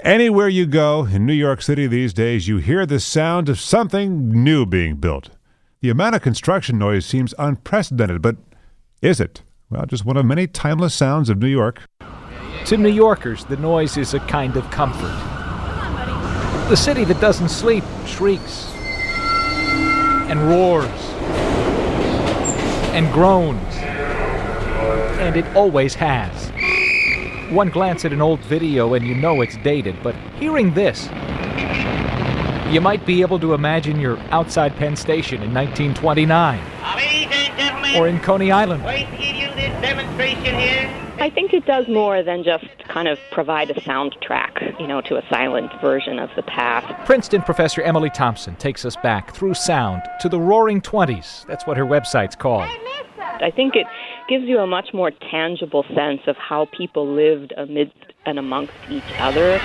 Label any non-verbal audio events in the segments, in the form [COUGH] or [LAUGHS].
Anywhere you go in New York City these days, you hear the sound of something new being built. The amount of construction noise seems unprecedented, but is it? Well, just one of many timeless sounds of New York. To New Yorkers, the noise is a kind of comfort. The city that doesn't sleep shrieks and roars and groans, and it always has. One glance at an old video and you know it's dated, but hearing this, you might be able to imagine you're outside Penn Station in 1929 gentlemen, or in Coney Island. wait to give you this demonstration here. I think it does more than just kind of provide a soundtrack, you know, to a silent version of the past. Princeton professor Emily Thompson takes us back through sound to the Roaring Twenties. That's what her website's called. I think it gives you a much more tangible sense of how people lived amidst and amongst each other.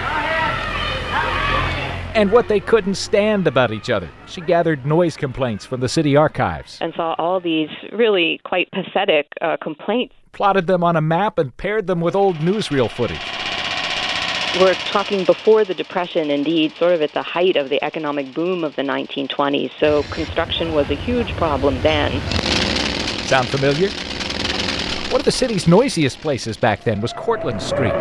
And what they couldn't stand about each other. She gathered noise complaints from the city archives, and saw all these really quite pathetic uh, complaints. plotted them on a map, and paired them with old newsreel footage. We're talking before the Depression, indeed, sort of at the height of the economic boom of the 1920s. So construction was a huge problem then. Sound familiar? One of the city's noisiest places back then was Cortlandt Street,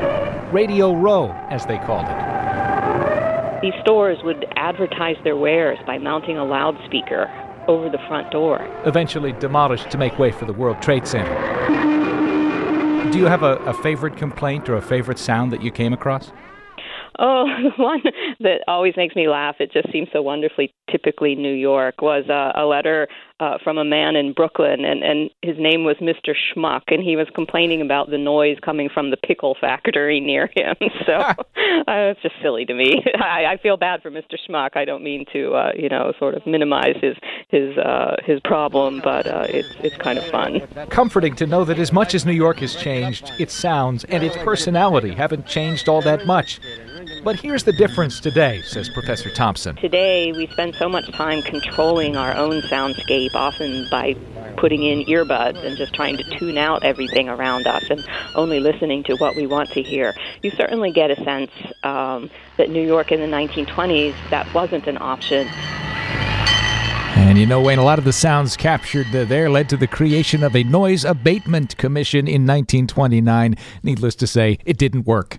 Radio Row, as they called it. These stores would advertise their wares by mounting a loudspeaker over the front door. Eventually demolished to make way for the World Trade Center. Do you have a, a favorite complaint or a favorite sound that you came across? Oh, [LAUGHS] the one that always makes me laugh, it just seems so wonderfully typically New York, was uh, a letter uh, from a man in Brooklyn, and, and his name was Mr. Schmuck, and he was complaining about the noise coming from the pickle factory near him. [LAUGHS] So [LAUGHS] uh, it's just silly to me. I, I feel bad for Mr. Schmuck. I don't mean to, uh, you know, sort of minimize his his uh, his problem, but uh, it's it's kind of fun. Comforting to know that as much as New York has changed, its sounds and its personality haven't changed all that much. But here's the difference today, says Professor Thompson. Today, we spend so much time controlling our own soundscape, often by putting in earbuds and just trying to tune out everything around us and only listening to what we want to hear. You certainly get a sense um, that New York in the 1920s, that wasn't an option. And you know, Wayne, a lot of the sounds captured there led to the creation of a noise abatement commission in 1929. Needless to say, it didn't work.